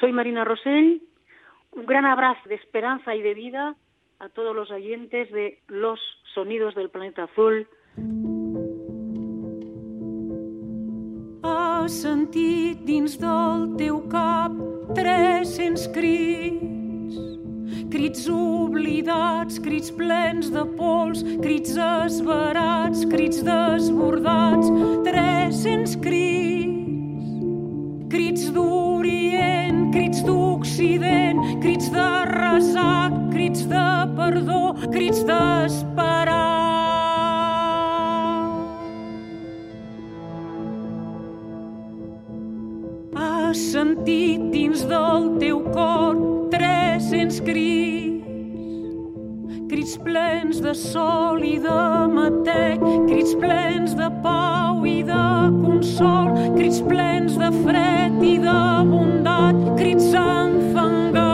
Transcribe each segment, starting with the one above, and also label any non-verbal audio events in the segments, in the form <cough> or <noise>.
Soy Marina Rosell. Un gran abrazo de esperanza y de vida a todos los oyentes de Los Sonidos del Planeta Azul. Has sentit dins del teu cap 300 crits, crits oblidats, crits plens de pols, crits esverats, crits desbordats, 300 crits, crits d'Orient, crits d'Occident, crits de resac, crits de perdó, crits d'esperar. Has sentit dins del teu cor 300 crits, crits plens de sol i de matec, crits plens de pau i de consol, crits plens de fred i de bondat, crits enfangats.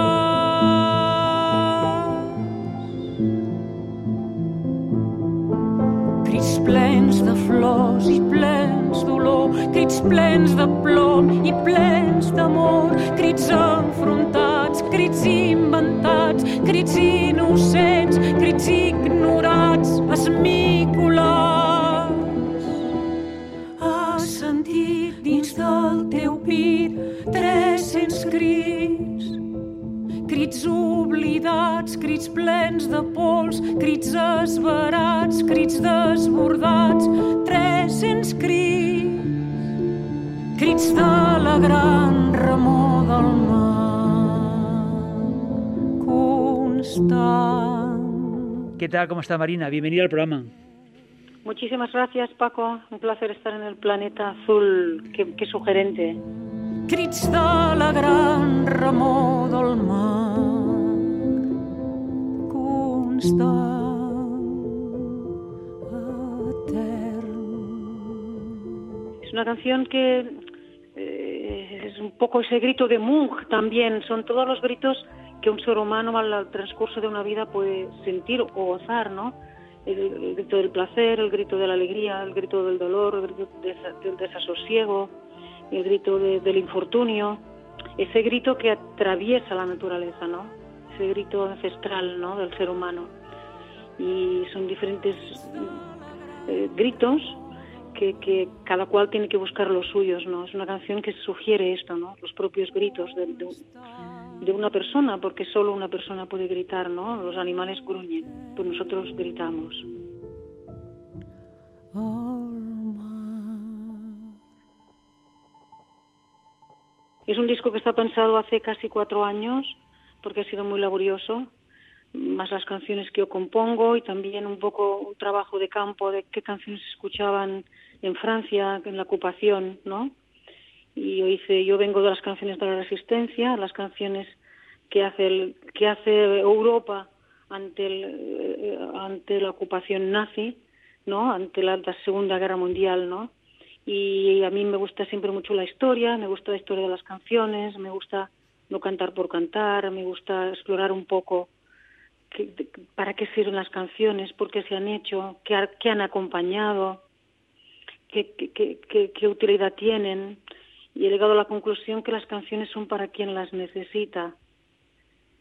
Crits plens de flors i plens d'olor, crits plens de plom i plens d'amor, crits enfrontats, crits inventats, crits innocents, crits ignorats, crits oblidats, crits plens de pols, crits esverats, crits desbordats, 300 crits, crits de la gran remor del mar constant. ¿Qué tal? ¿Cómo está Marina? Bienvenida al programa. Muchísimas gracias, Paco. Un placer estar en el planeta azul. Qué, qué sugerente. Crits de la gran remor del mar Es una canción que eh, es un poco ese grito de Munch también. Son todos los gritos que un ser humano al transcurso de una vida puede sentir o gozar, ¿no? El, grito del placer, el grito de la alegría, el grito del dolor, el grito de- del desasosiego, el grito de- del infortunio, ese grito que atraviesa la naturaleza, ¿no? Ese grito ancestral, ¿no? Del ser humano. Y son diferentes eh, gritos que, cada cual tiene que buscar los suyos, ¿no? Es una canción que sugiere esto, ¿no? Los propios gritos de, de, una persona, porque solo una persona puede gritar, ¿no? Los animales gruñen, pues nosotros gritamos. Es un disco que está pensado hace casi cuatro años, porque ha sido muy laborioso, más las canciones que yo compongo y también un poco un trabajo de campo de qué canciones escuchaban en Francia, en la ocupación, ¿no? Y yo hice, yo vengo de las canciones de la resistencia, las canciones que hace Europa ante el, eh, ante la ocupación nazi, ¿no? Ante la Segunda Guerra Mundial, ¿no? Y a mí me gusta siempre mucho la historia, me gusta la historia de las canciones, me gusta no cantar por cantar, me gusta explorar un poco para qué sirven las canciones, por qué se han hecho, qué, qué han acompañado, qué- qué- qué utilidad tienen. Y he llegado a la conclusión que las canciones son para quien las necesita.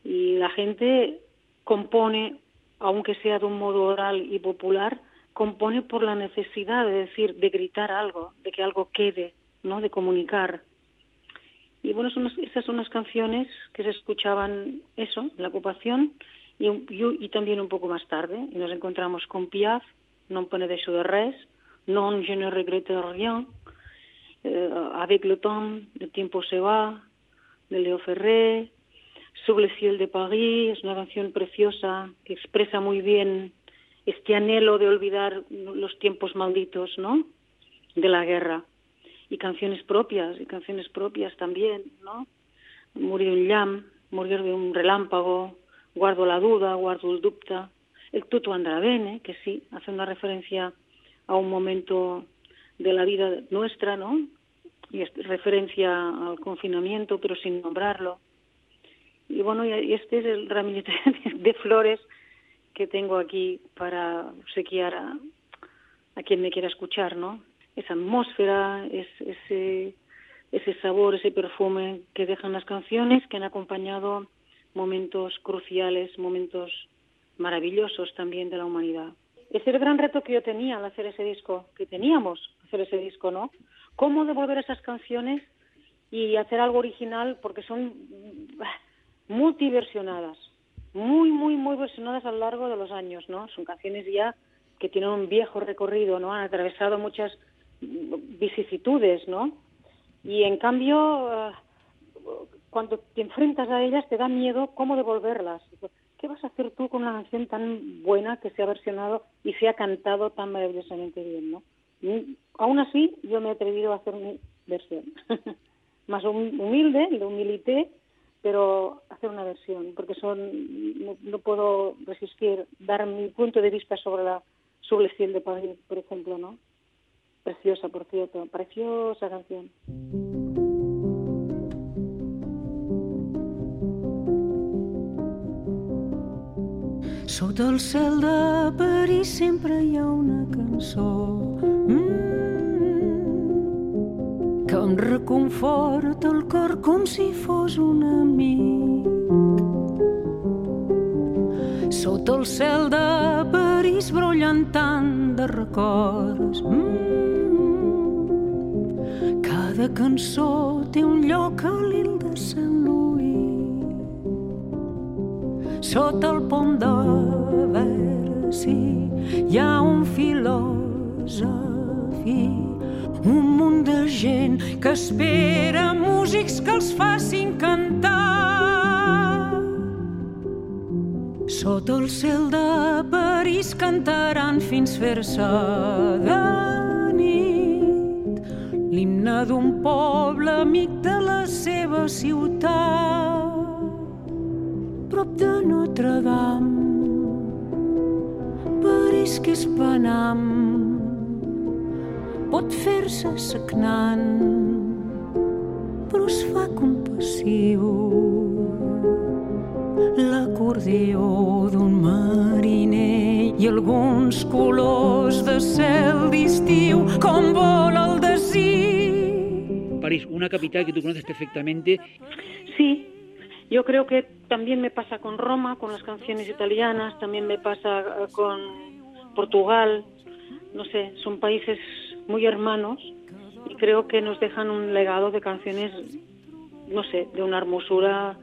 Y la gente compone, aunque sea de un modo oral y popular, compone por la necesidad de decir, de gritar algo, de que algo quede, ¿no? De comunicar. Y bueno, son unas- esas son las canciones que se escuchaban eso, la ocupación, y, y y también un poco más tarde. Y nos encontramos con Piaf, Non pone de de res, Non je ne regrette rien, eh, Avec le temps, El tiempo se va, de Leo Ferré, Sur le ciel de Paris, es una canción preciosa que expresa muy bien este anhelo de olvidar los tiempos malditos, ¿no? De la guerra. Y canciones propias, y canciones propias también, ¿no? morir un llamp, morir d'un relámpago, guardo la duda, guardo el dubte, el tutto andrà bene, que sí, hace una referencia a un momento de la vida nuestra, ¿no? Y referencia al confinamiento, pero sin nombrarlo. Y bueno, y este es el ramillete <laughs> de flores que tengo aquí para obsequiar a, a quien me quiera escuchar, ¿no? Esa atmósfera, es, ese, ese sabor, ese perfume que dejan las canciones que han acompañado momentos cruciales, momentos maravillosos también de la humanidad. Ese es el gran reto que yo tenía al hacer ese disco, que teníamos hacer ese disco, ¿no? Cómo devolver esas canciones y hacer algo original porque son multiversionadas, muy, muy, muy versionadas a lo largo de los años, ¿no? Son canciones ya que tienen un viejo recorrido, ¿no? Han atravesado muchas vicisitudes, ¿no? Y en cambio, eh, cuando te enfrentas a ellas te da miedo cómo devolverlas. ¿Qué vas a hacer tú con una canción tan buena que se ha versionado y se ha cantado tan maravillosamente bien, ¿no? aún así, yo me he atrevido a hacer mi versión. <laughs> Más humilde, de humilité, pero hacer una versión, porque son no, puedo resistir dar mi punto de vista sobre la cielo de París, por ejemplo, ¿no? Preciosa, por cierto, preciosa canción. Sota el cel de París sempre hi ha una cançó mm, que em reconforta el cor com si fos un amic. Sota el cel de París brollant tant de records. Mm, cada cançó té un lloc a l'il de Sant sota el pont de Versi hi ha un filòsof un munt de gent que espera músics que els facin cantar. Sota el cel de París cantaran fins fer-se de nit l'himne d'un poble amic de la seva ciutat prop de Notre Dame. París que és Panam, pot fer-se sagnant, però es fa compassiu. L'acordió d'un mariner i alguns colors de cel d'estiu com vola el desig. París, una capital que tú conoces perfectamente. Sí, Yo creo que también me pasa con Roma, con las canciones italianas, también me pasa eh, con Portugal, no sé, son países muy hermanos y creo que nos dejan un legado de canciones, no sé, de una hermosura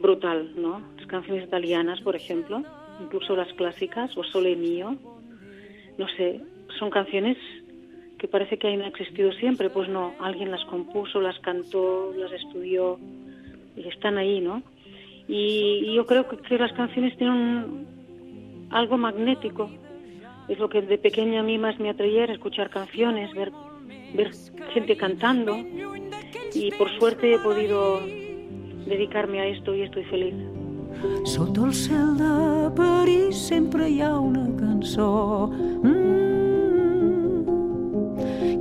brutal, ¿no? Las canciones italianas, por ejemplo, incluso las clásicas, o Sole Mío, no sé, son canciones que parece que han existido siempre, pues no, alguien las compuso, las cantó, las estudió, y están ahí, ¿no? Y, yo creo que, las canciones tienen algo magnético. Es lo que de pequeña a mí más me atraía, escuchar canciones, ver, ver gente cantando. Y por suerte he podido dedicarme a esto y estoy feliz. Sota el cel de París sempre hi ha una cançó mm,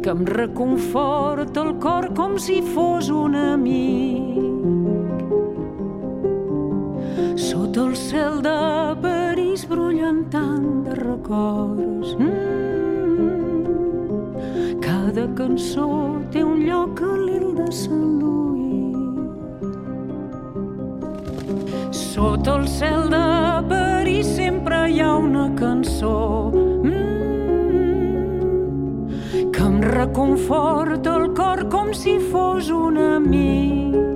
que em reconforta el cor com si fos un amic Sota el cel de París brullant tant de records. Mm, cada cançó té un lloc a l'il de Sant Louis. Sota el cel de París sempre hi ha una cançó mm, que em reconforta el cor com si fos un amic.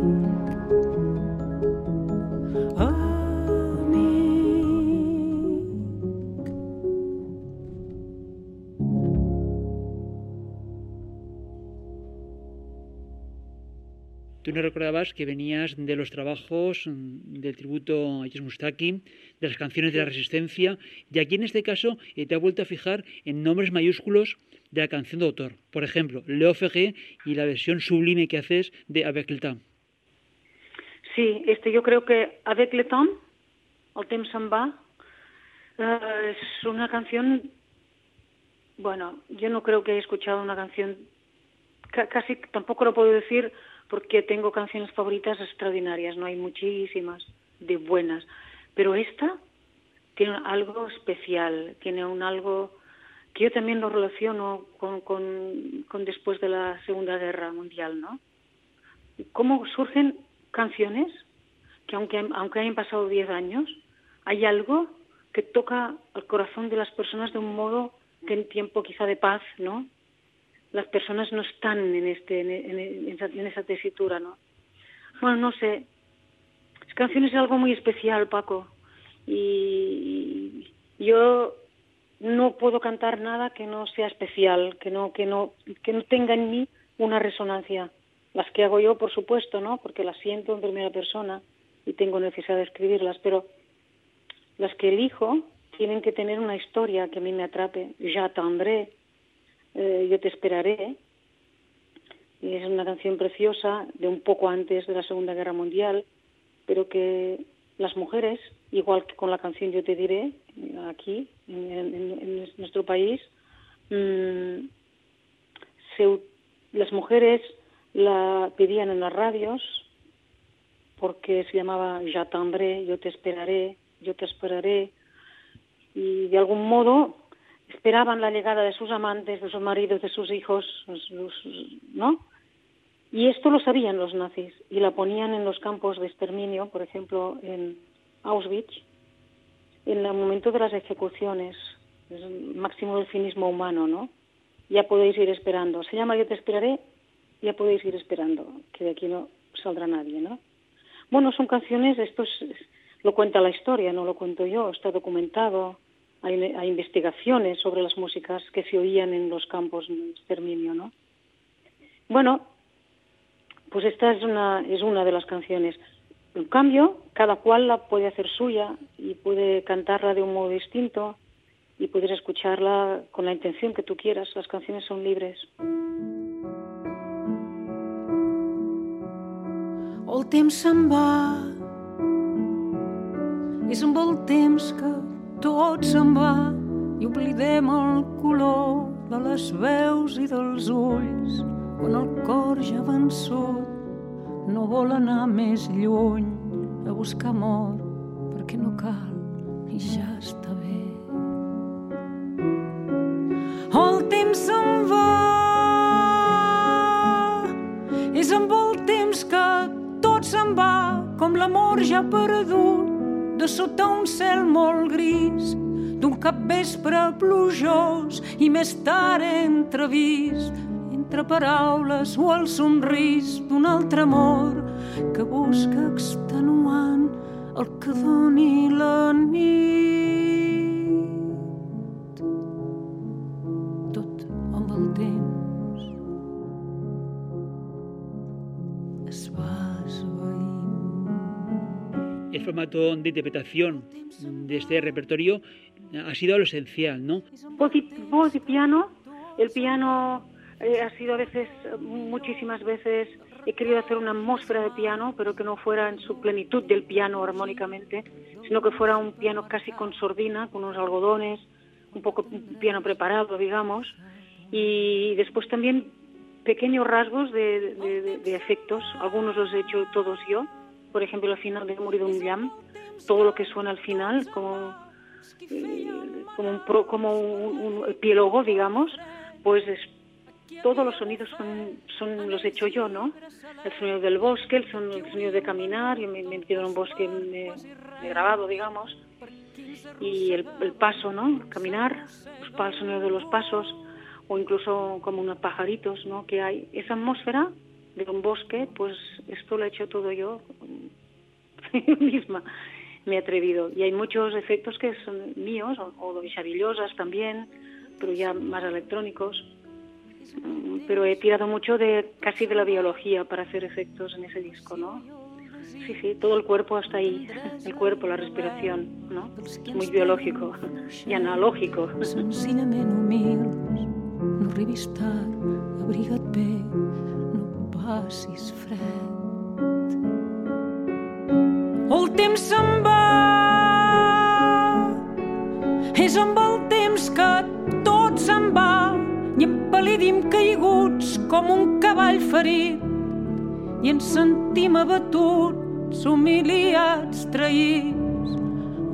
Tú nos recordabas que venías de los trabajos mm, del tributo a Mustaki, de las canciones de la resistencia, y aquí en este caso eh, te has vuelto a fijar en nombres mayúsculos de la canción de autor. Por ejemplo, Leo Ferré y la versión sublime que haces de Avec Sí, este, yo creo que Avec le temps, El temps se'n va, eh, es una canción, bueno, yo no creo que haya escuchado una canción, casi tampoco lo puedo decir porque tengo canciones favoritas extraordinarias, no hay muchísimas de buenas, pero esta tiene algo especial, tiene un algo que yo también lo relaciono con, después de la Segunda Guerra Mundial, ¿no? Cómo surgen canciones que aunque, aunque hayan pasado 10 años, hay algo que toca al corazón de las personas de un modo que en tiempo quizá de paz, ¿no? Las personas no están en, este, en, en, esa, tesitura, ¿no? Bueno, no sé. Las canciones es algo muy especial, Paco. Y yo no puedo cantar nada que no sea especial, que no, que no, que no tenga en mí una resonancia. Las que hago yo, por supuesto, ¿no? Porque las siento en primera persona y tengo necesidad de escribirlas, pero las que elijo tienen que tener una historia que a mí me atrape. J'attendrai, eh, yo te esperaré. Y es una canción preciosa de un poco antes de la Segunda Guerra Mundial, pero que las mujeres, igual que con la canción Yo te diré, aquí, en, nuestro país, mm, las mujeres la pedían en las radios porque se llamaba J'attendrai, yo te esperaré, yo te esperaré, y de algún modo esperaban la llegada de sus amantes, de sus maridos, de sus hijos, ¿no? Y esto lo sabían los nazis y la ponían en los campos de exterminio, por ejemplo, en Auschwitz, en el momento de las ejecuciones, es el máximo del cinismo humano, ¿no? Ya podéis ir esperando. Se llama Yo te esperaré, ya podéis ir esperando, que de aquí no saldrá nadie, ¿no? Bueno, son canciones, esto lo cuenta la historia, no lo cuento yo, está documentado, hay, hay, investigaciones sobre las músicas que se oían en los campos de exterminio, ¿no? Bueno, pues esta es una, es una de las canciones. En cambio, cada cual la puede hacer suya y puede cantarla de un modo distinto y puedes escucharla con la intención que tú quieras. Las canciones son libres. El temps se'n va, és amb el temps que tot se'n va i oblidem el color de les veus i dels ulls quan el cor ja vençut no vol anar més lluny a buscar amor perquè no cal i ja està bé. El temps se'n va, és amb el temps que tot se'n va, com l'amor ja perdut, de sota un cel molt gris, d'un capvespre plujós i més tard entrevist entre paraules o el somrís d'un altre amor que busca extenuant el que doni la nit. De interpretación de este repertorio ha sido lo esencial, ¿no? Voz y, voz y piano, el piano eh, ha sido a veces, muchísimas veces, he querido hacer una atmósfera de piano, pero que no fuera en su plenitud del piano armónicamente, sino que fuera un piano casi con sordina, con unos algodones, un poco un piano preparado, digamos, y después también pequeños rasgos de, efectos, algunos los he hecho todos yo, por ejemplo, al final de Murido un Jam, todo lo que suena al final, como, eh, como, un, como un, epílogo, digamos, pues es todos los sonidos son, son los he hecho yo, ¿no? El sonido del bosque, el sonido, de caminar, yo me, he metido en un bosque me, grabado, digamos, y el, paso, ¿no? Caminar, el sonido de los pasos, o incluso como unos pajaritos, ¿no? Que hay esa atmósfera de un bosque, pues esto lo he hecho todo <laughs> yo, misma me he atrevido. Y hay muchos efectos que son míos, o, de también, pero ya más electrónicos pero he tirado mucho de casi de la biología para hacer efectos en ese disco, ¿no? Sí, sí, todo el cuerpo hasta ahí, <laughs> el cuerpo, la respiración, ¿no? Muy biológico y analógico. Passis fred. el temps se'n va. És amb el temps que tot se'n va i empal·lidim caiguts com un cavall ferit i ens sentim abatuts, humiliats, traïts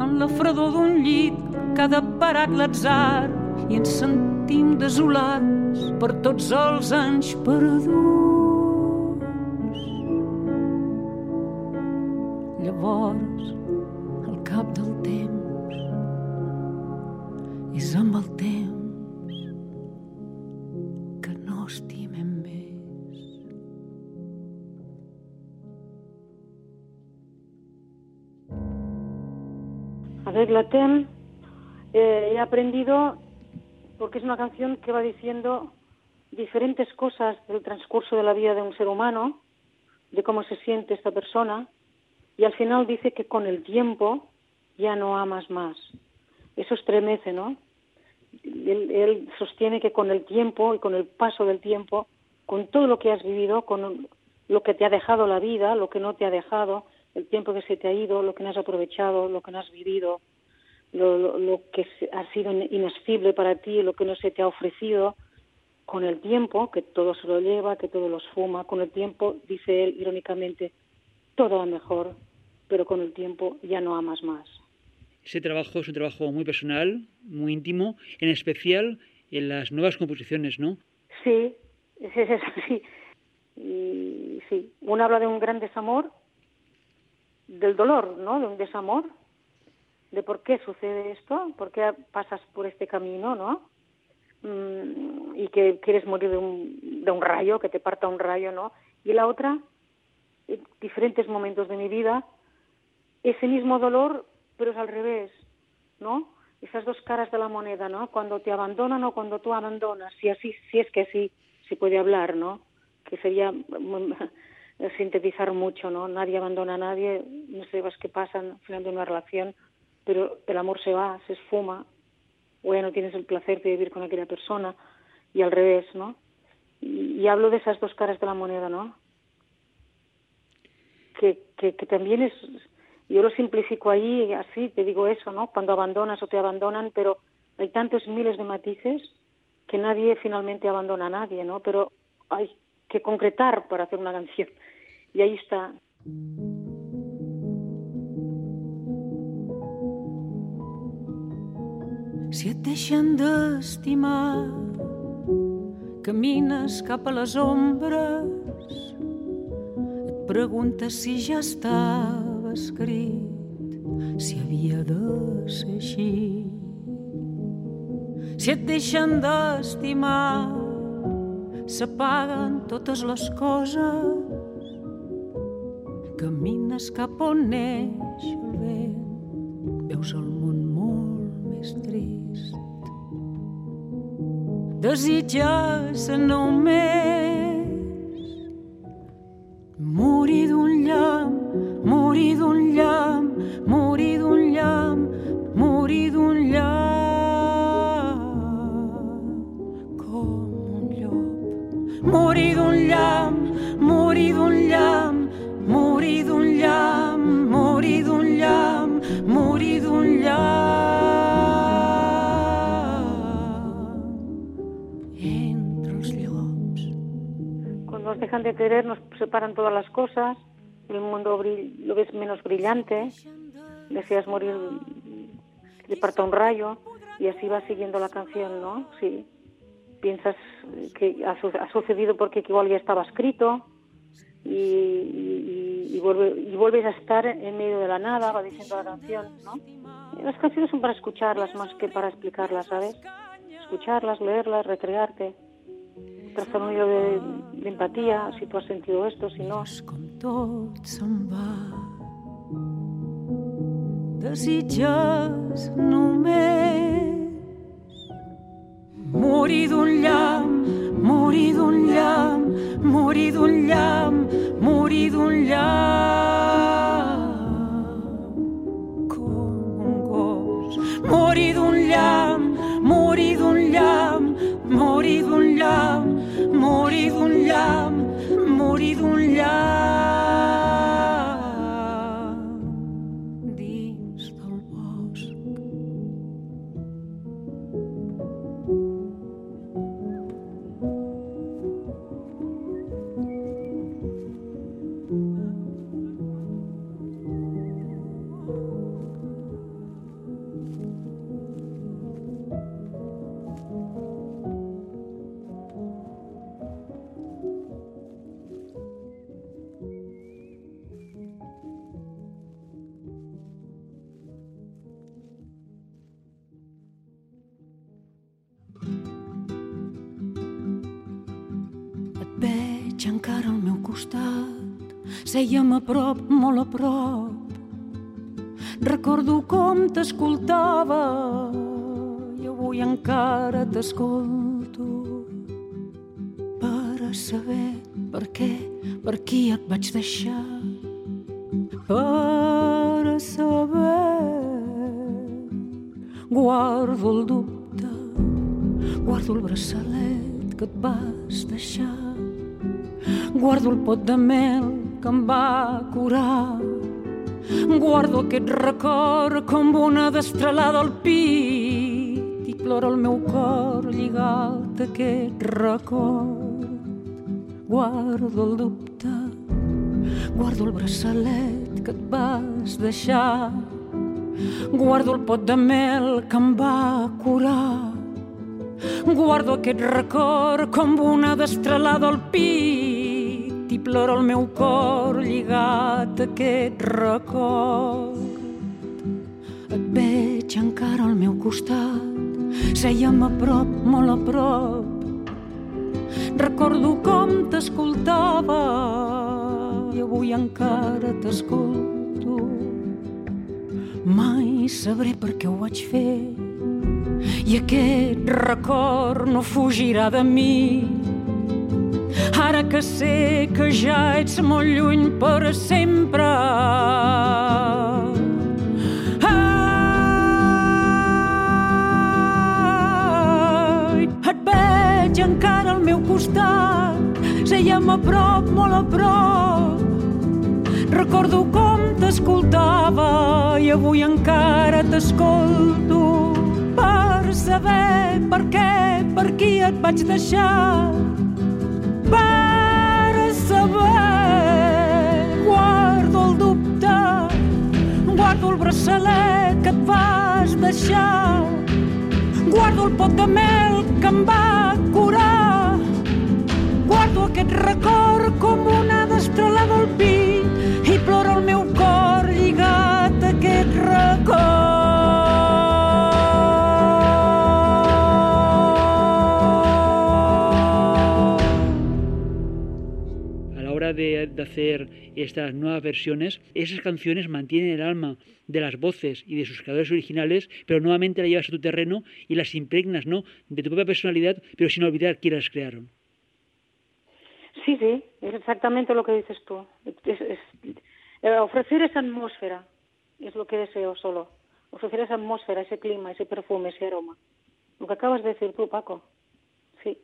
en la fredor d'un llit que ha deparat l'atzar i ens sentim desolats per tots els anys perduts. Llavors, al cap del temps, és amb el temps que no estimem més. A ver, la TEM eh, he aprendido porque es una canción que va diciendo diferentes cosas del transcurso de la vida de un ser humano, de cómo se siente esta persona, y al final dice que con el tiempo ya no amas más. Eso estremece, ¿no? Él, él sostiene que con el tiempo y con el paso del tiempo, con todo lo que has vivido, con lo que te ha dejado la vida, lo que no te ha dejado, el tiempo que se te ha ido, lo que no has aprovechado, lo que no has vivido, lo, lo, lo que ha sido inasible para ti, lo que no se te ha ofrecido, con el tiempo, que todo se lo lleva, que todo los fuma, con el tiempo, dice él irónicamente, todo va mejor, pero con el tiempo ya no amas más. Ese trabajo es un trabajo muy personal, muy íntimo, en especial en las nuevas composiciones, ¿no? Sí, es, es, es así. Y sí, uno habla de un gran desamor, del dolor, ¿no? De un desamor, de por qué sucede esto, por qué pasas por este camino, ¿no? Mm, y que quieres morir de un, de un rayo, que te parta un rayo, ¿no? Y la otra, en diferentes momentos de mi vida, ese mismo dolor, pero es al revés, ¿no? Esas dos caras de la moneda, ¿no? Cuando te abandonan o cuando tú abandonas, si así, si es que sí se puede hablar, ¿no? Que sería <laughs> sintetizar mucho, ¿no? Nadie abandona a nadie, no sabes qué pasa al final de una relación, pero el amor se va, se esfuma, o ya no tienes el placer de vivir con aquella persona, y al revés, ¿no? Y, hablo de esas dos caras de la moneda, ¿no? Que, que también es, yo lo simplifico ahí, así, te digo eso, ¿no? Cuando abandonas o te abandonan, pero hay tantos miles de matices que nadie finalmente abandona a nadie, ¿no? Pero hay que concretar para hacer una canción. Y ahí está. Si et deixen d'estimar, camines cap a les ombres, et preguntes si ja estava escrit, si havia de ser així. Si et deixen d'estimar, s'apaguen totes les coses, camines cap on neix el vent, veus el món molt més trist. Desitges només morir d'un morir d'un llamp, morir d'un llamp, morir d'un llamp, com un llop. Morir d'un llamp, morir d'un llamp, morir d'un llamp, morir d'un llamp, morir d'un llamp. Entre els llops. Cuando nos dejan de querer nos separan todas las cosas, el mundo lo ves menos brillante, deseas morir, que parta un rayo, y así va siguiendo la canción, ¿no? Sí. Piensas que ha, ha sucedido porque igual ya estaba escrito, y, y- y vuelve, y vuelves a estar en medio de la nada, va diciendo la canción, ¿no? Y las canciones son para escucharlas más que para explicarlas, ¿sabes? Escucharlas, leerlas, recrearte, hilo de, de empatía, si tú has sentido esto, si no. Desitges només morir d'un llamp, morir d'un llamp, morir d'un llamp, morir d'un llamp. Com un gos. Morir d'un llamp, morir d'un llamp, morir d'un llamp, morir d'un llamp, morir d'un llamp. Prop, molt a prop. Recordo com t'escoltava i avui encara t'escolto per saber per què, per qui et vaig deixar. Per saber guardo el dubte, guardo el braçalet que et vas deixar Guardo el pot de mel que em va curar. Guardo aquest record com una destralada al pit i plora el meu cor lligat a aquest record. Guardo el dubte, guardo el braçalet que et vas deixar. Guardo el pot de mel que em va curar. Guardo aquest record com una destralada al pit i plora el meu cor lligat a aquest record. Et veig encara al meu costat, sèiem a prop, molt a prop. Recordo com t'escoltava i avui encara t'escolto. Mai sabré per què ho vaig fer i aquest record no fugirà de mi ara que sé que ja ets molt lluny per sempre. Ai, et veig encara al meu costat, sèiem a prop, molt a prop. Recordo com t'escoltava i avui encara t'escolto per saber per què, per qui et vaig deixar per saber. Guardo el dubte, guardo el braçalet que et vas deixar, guardo el pot de mel que em va curar, guardo aquest record com una destralada al pit de, hacer estas nuevas versiones, esas canciones mantienen el alma de las voces y de sus creadores originales, pero nuevamente las llevas a tu terreno y las impregnas ¿no? de tu propia personalidad, pero sin olvidar quién las crearon. Sí, sí, es exactamente lo que dices tú. Eh, ofrecer esa atmósfera es lo que deseo solo. Ofrecer esa atmósfera, ese clima, ese perfume, ese aroma. Lo que acabas de decir tú, Paco. Sí.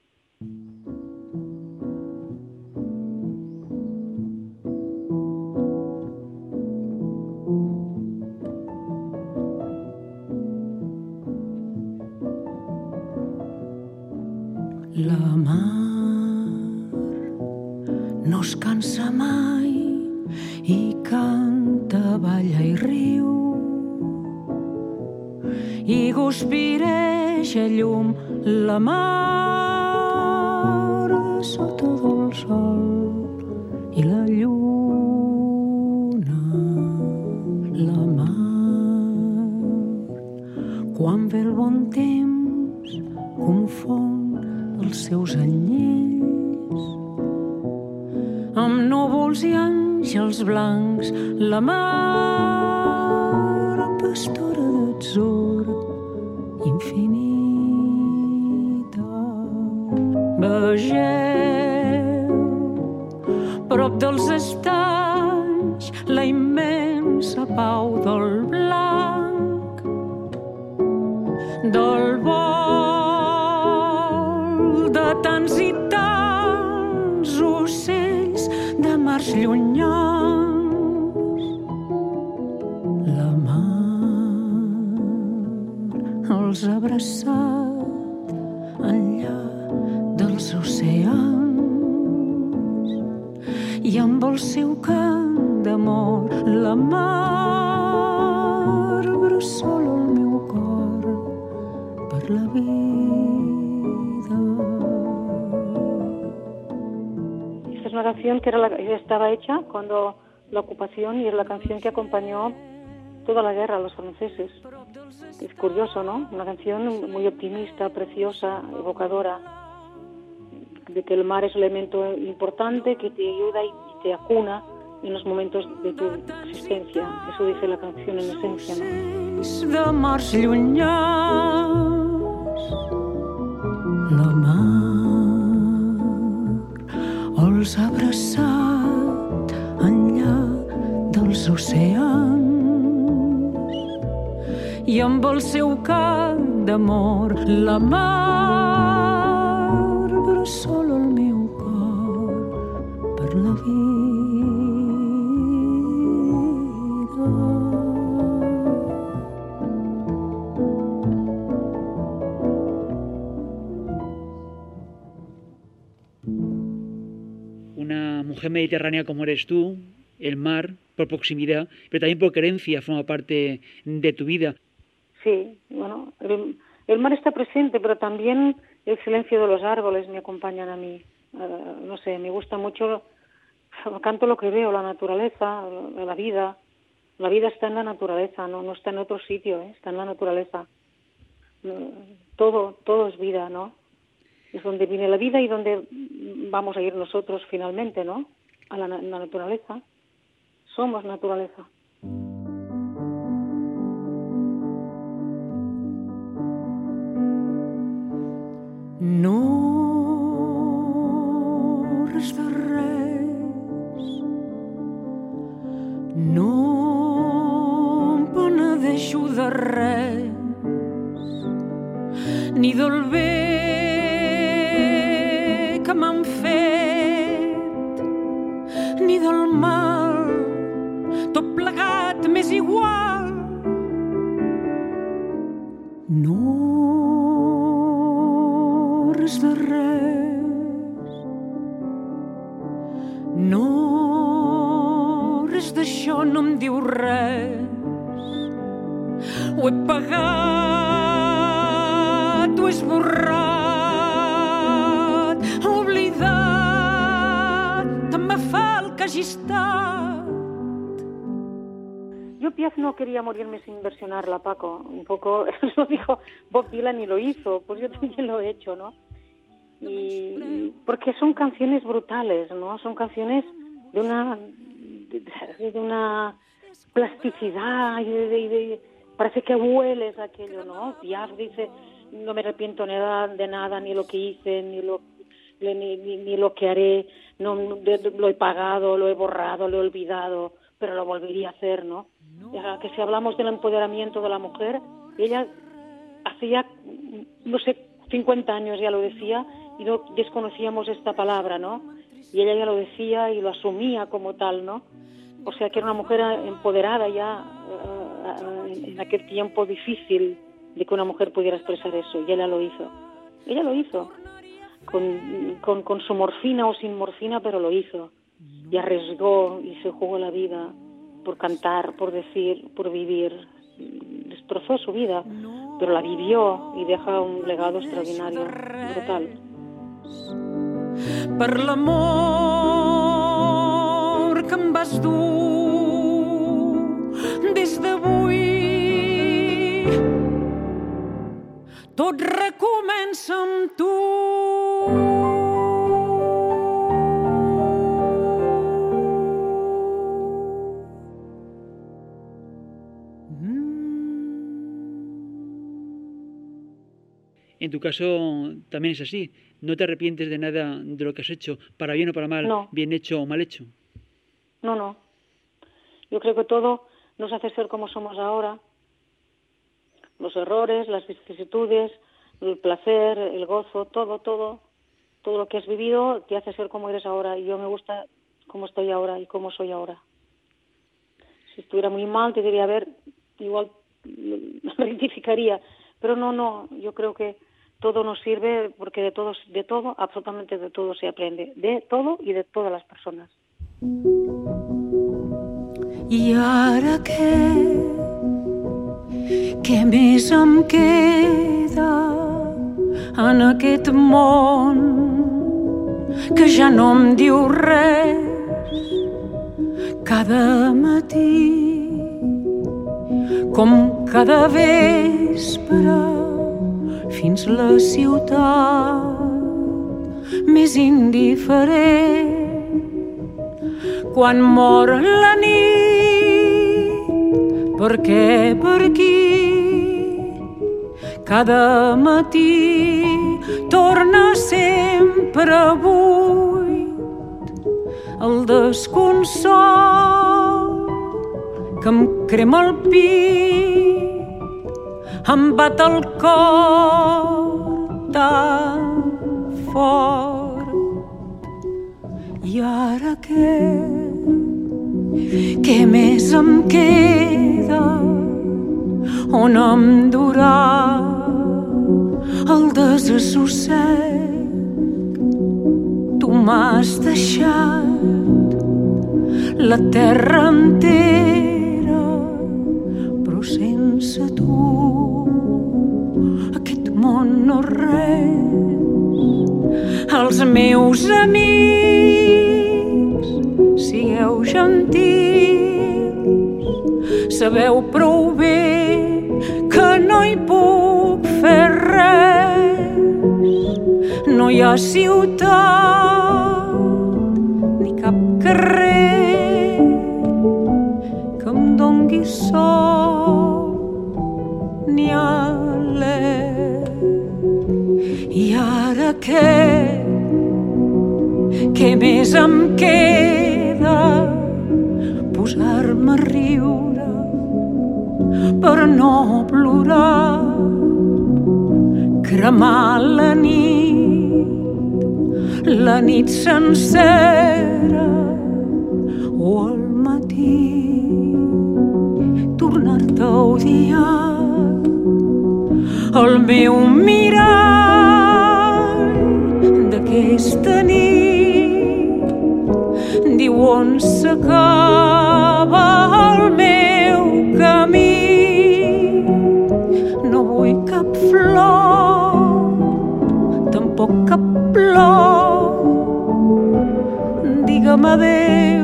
De mars llunyans. La mar els ha abraçat enllà dels oceans i amb el seu cant d'amor la mar bressola el meu cor per la vida. Canción que era la, estaba hecha cuando la ocupación y es la canción que acompañó toda la guerra a los franceses. Es curioso, ¿no? Una canción muy optimista, preciosa, evocadora, de que el mar es un elemento importante que te ayuda y te acuna en los momentos de tu existencia. Eso dice la canción en esencia, mar els ha abraçat enllà dels oceans. I amb el seu cant d'amor la mar bressol mediterránea como eres tú, el mar, por proximidad, pero también por creencia, forma parte de tu vida. Sí, bueno, el, mar está presente, pero también el silencio de los árboles me acompañan a mí. Eh, no sé, me gusta mucho, <laughs> canto lo que veo, la naturaleza, la vida. La vida está en la naturaleza, no, no está en otro sitio, ¿eh? está en la naturaleza. Todo, todo es vida, ¿no? es donde viene la vida y donde vamos a ir nosotros finalmente, ¿no? A la, naturaleza. Somos naturaleza. No quería morirme sin versionarla, Paco. Un poco, <laughs> eso dijo Bob Dylan y lo hizo, pues yo también lo he hecho, ¿no? Y porque son canciones brutales, ¿no? Son canciones de una de, una plasticidad y de, parece que hueles aquello, ¿no? Piaf dice, no me arrepiento nada, de nada, ni lo que hice, ni lo ni, lo que haré, no, lo he pagado, lo he borrado, lo he olvidado, pero lo volvería a hacer, ¿no? Que si hablamos del empoderamiento de la mujer, ella hacía, no sé, 50 años ya lo decía y no desconocíamos esta palabra, ¿no? Y ella ya lo decía y lo asumía como tal, ¿no? O sea que era una mujer empoderada ya eh, en aquel tiempo difícil de que una mujer pudiera expresar eso y ella lo hizo. Ella lo hizo, con, con, con su morfina o sin morfina, pero lo hizo y arriesgó y se jugó la vida por cantar, por decir, por vivir. Destrozó su vida, pero la vivió y deja un legado extraordinario, brutal. Per l'amor que em vas dur des d'avui tot recomença amb tu. En tu caso también es así. No te arrepientes de nada de lo que has hecho, para bien o para mal, bien hecho o mal hecho. No, no. Yo creo que todo nos hace ser como somos ahora. Los errores, las vicisitudes, el placer, el gozo, todo, todo, todo lo que has vivido te hace ser como eres ahora. Y yo me gusta cómo estoy ahora y cómo soy ahora. Si estuviera muy mal, te diría, a ver, igual <laughs> rectificaría. Pero no, no, yo creo que todo nos sirve porque de todo, de todo, absolutamente de todo se aprende, de todo y de todas las personas. I ara què? Què més em queda en aquest món que ja no em diu res cada matí com cada vespre fins la ciutat més indiferent. Quan mor la nit, perquè per aquí? Cada matí torna sempre buit el desconsol que em crema el pit em bat el cor tan fort. I ara què? Què més em queda? On em durà el desassossec? Tu m'has deixat la terra entera els meus amics sigueu gentils. Sabeu prou bé que no hi puc fer res. No hi ha ciutat ni cap carrer que em dongui sol ni alè i ara què què més em queda posar-me a riure per no plorar cremar la nit la nit sencera o al matí tornar-te a odiar el meu mirall d'aquesta nit diu on s'acaba el meu camí. No vull cap flor tampoc cap plor. Digue'm adeu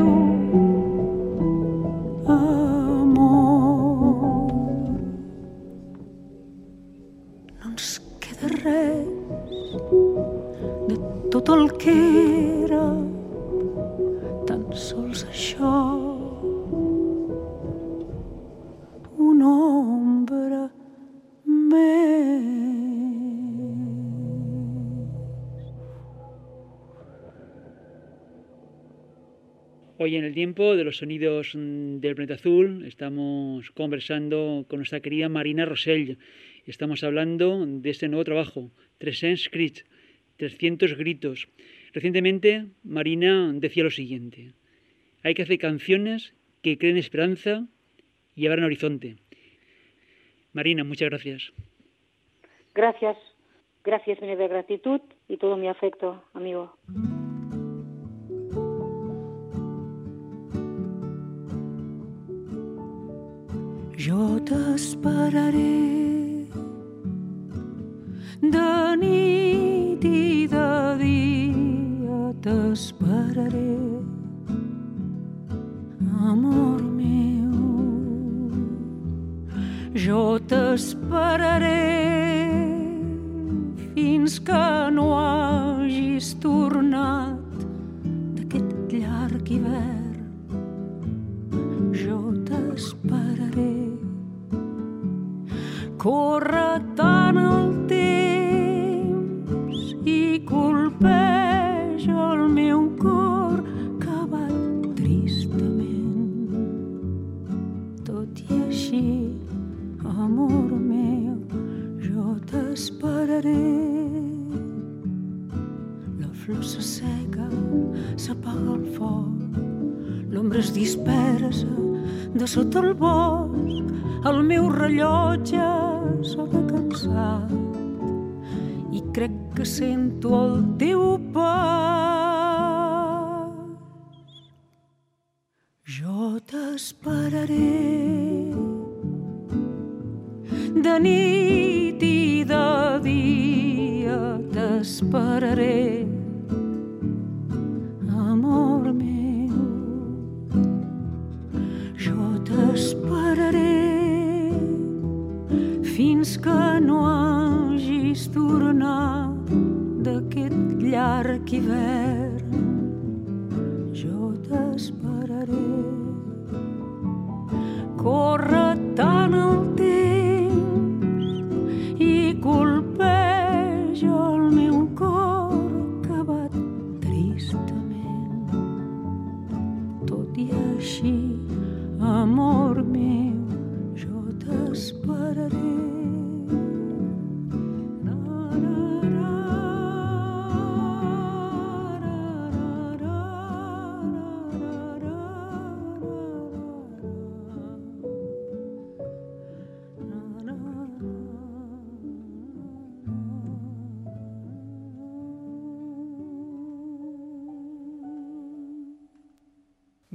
en el tiempo de los sonidos mm, del planeta azul estamos conversando con nuestra querida Marina Rosell. Estamos hablando de este nuevo trabajo, 300 Screech, 300 gritos. Recientemente Marina decía lo siguiente, hay que hacer canciones que creen esperanza y abran horizonte. Marina, muchas gracias. Gracias, gracias, mi gratitud y todo mi afecto, amigo. Jo t'esperaré de nit i de dia t'esperaré amor meu jo t'esperaré fins que no hagis tornat d'aquest llarg hivern jo t'esperaré. Corre tant el temps i colpeja el meu cor que bat tristament. Tot i així, amor meu, jo t'esperaré. La flor s'asseca, s'apaga el foc, l'ombra es dispersa de sota el bosc, el meu rellotge sona cansat i crec que sento el teu pas.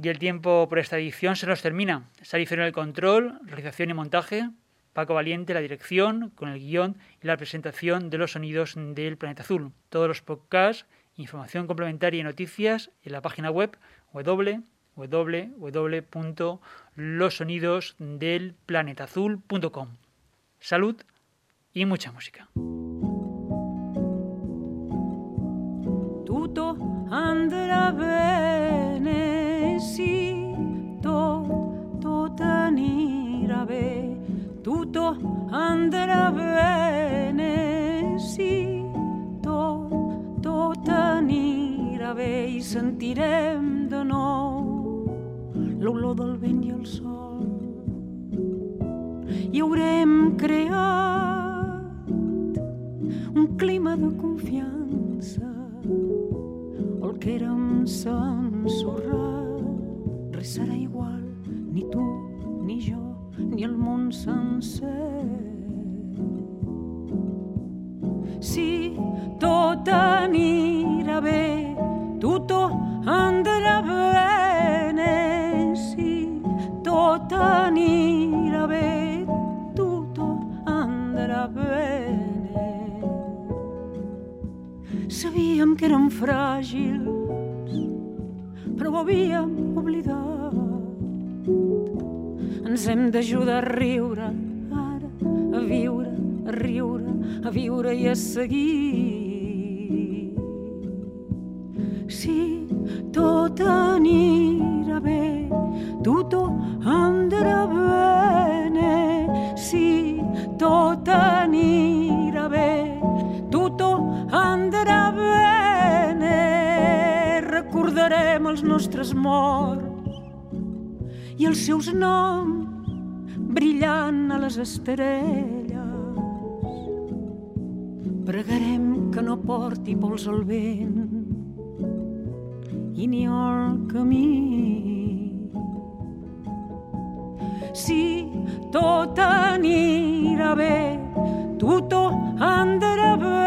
Y el tiempo por esta edición se nos termina. Sari en el control, realización y montaje. Paco Valiente la dirección, con el guion y la presentación de los sonidos del planeta azul. Todos los podcasts, información complementaria y noticias en la página web www.losonidosdelplanetazul.com. Salud y mucha música. Tuto andrà bene, tot anirà bé, tutto andrà bene, sì, tot, tot anirà bé i sentirem de nou l'olor del vent i el sol. I haurem creat un clima de confiança el que érem s'ensorrat res serà igual ni tu ni jo ni el món sencer. Si tot anirà bé tutto andrà bene. Si tot anirà bé tutto andrà bene. Sabíem que érem fràgils però ho havíem oblidat ens hem d'ajudar a riure ara, a viure, a riure, a viure i a seguir. Si tot anirà bé, tutto andrà bene. Si tot anirà bé, tutto andrà bene. Recordarem els nostres morts i els seus noms brillant a les estrelles. Pregarem que no porti pols al vent i ni al camí. Si tot anirà bé, tutto andrà bene.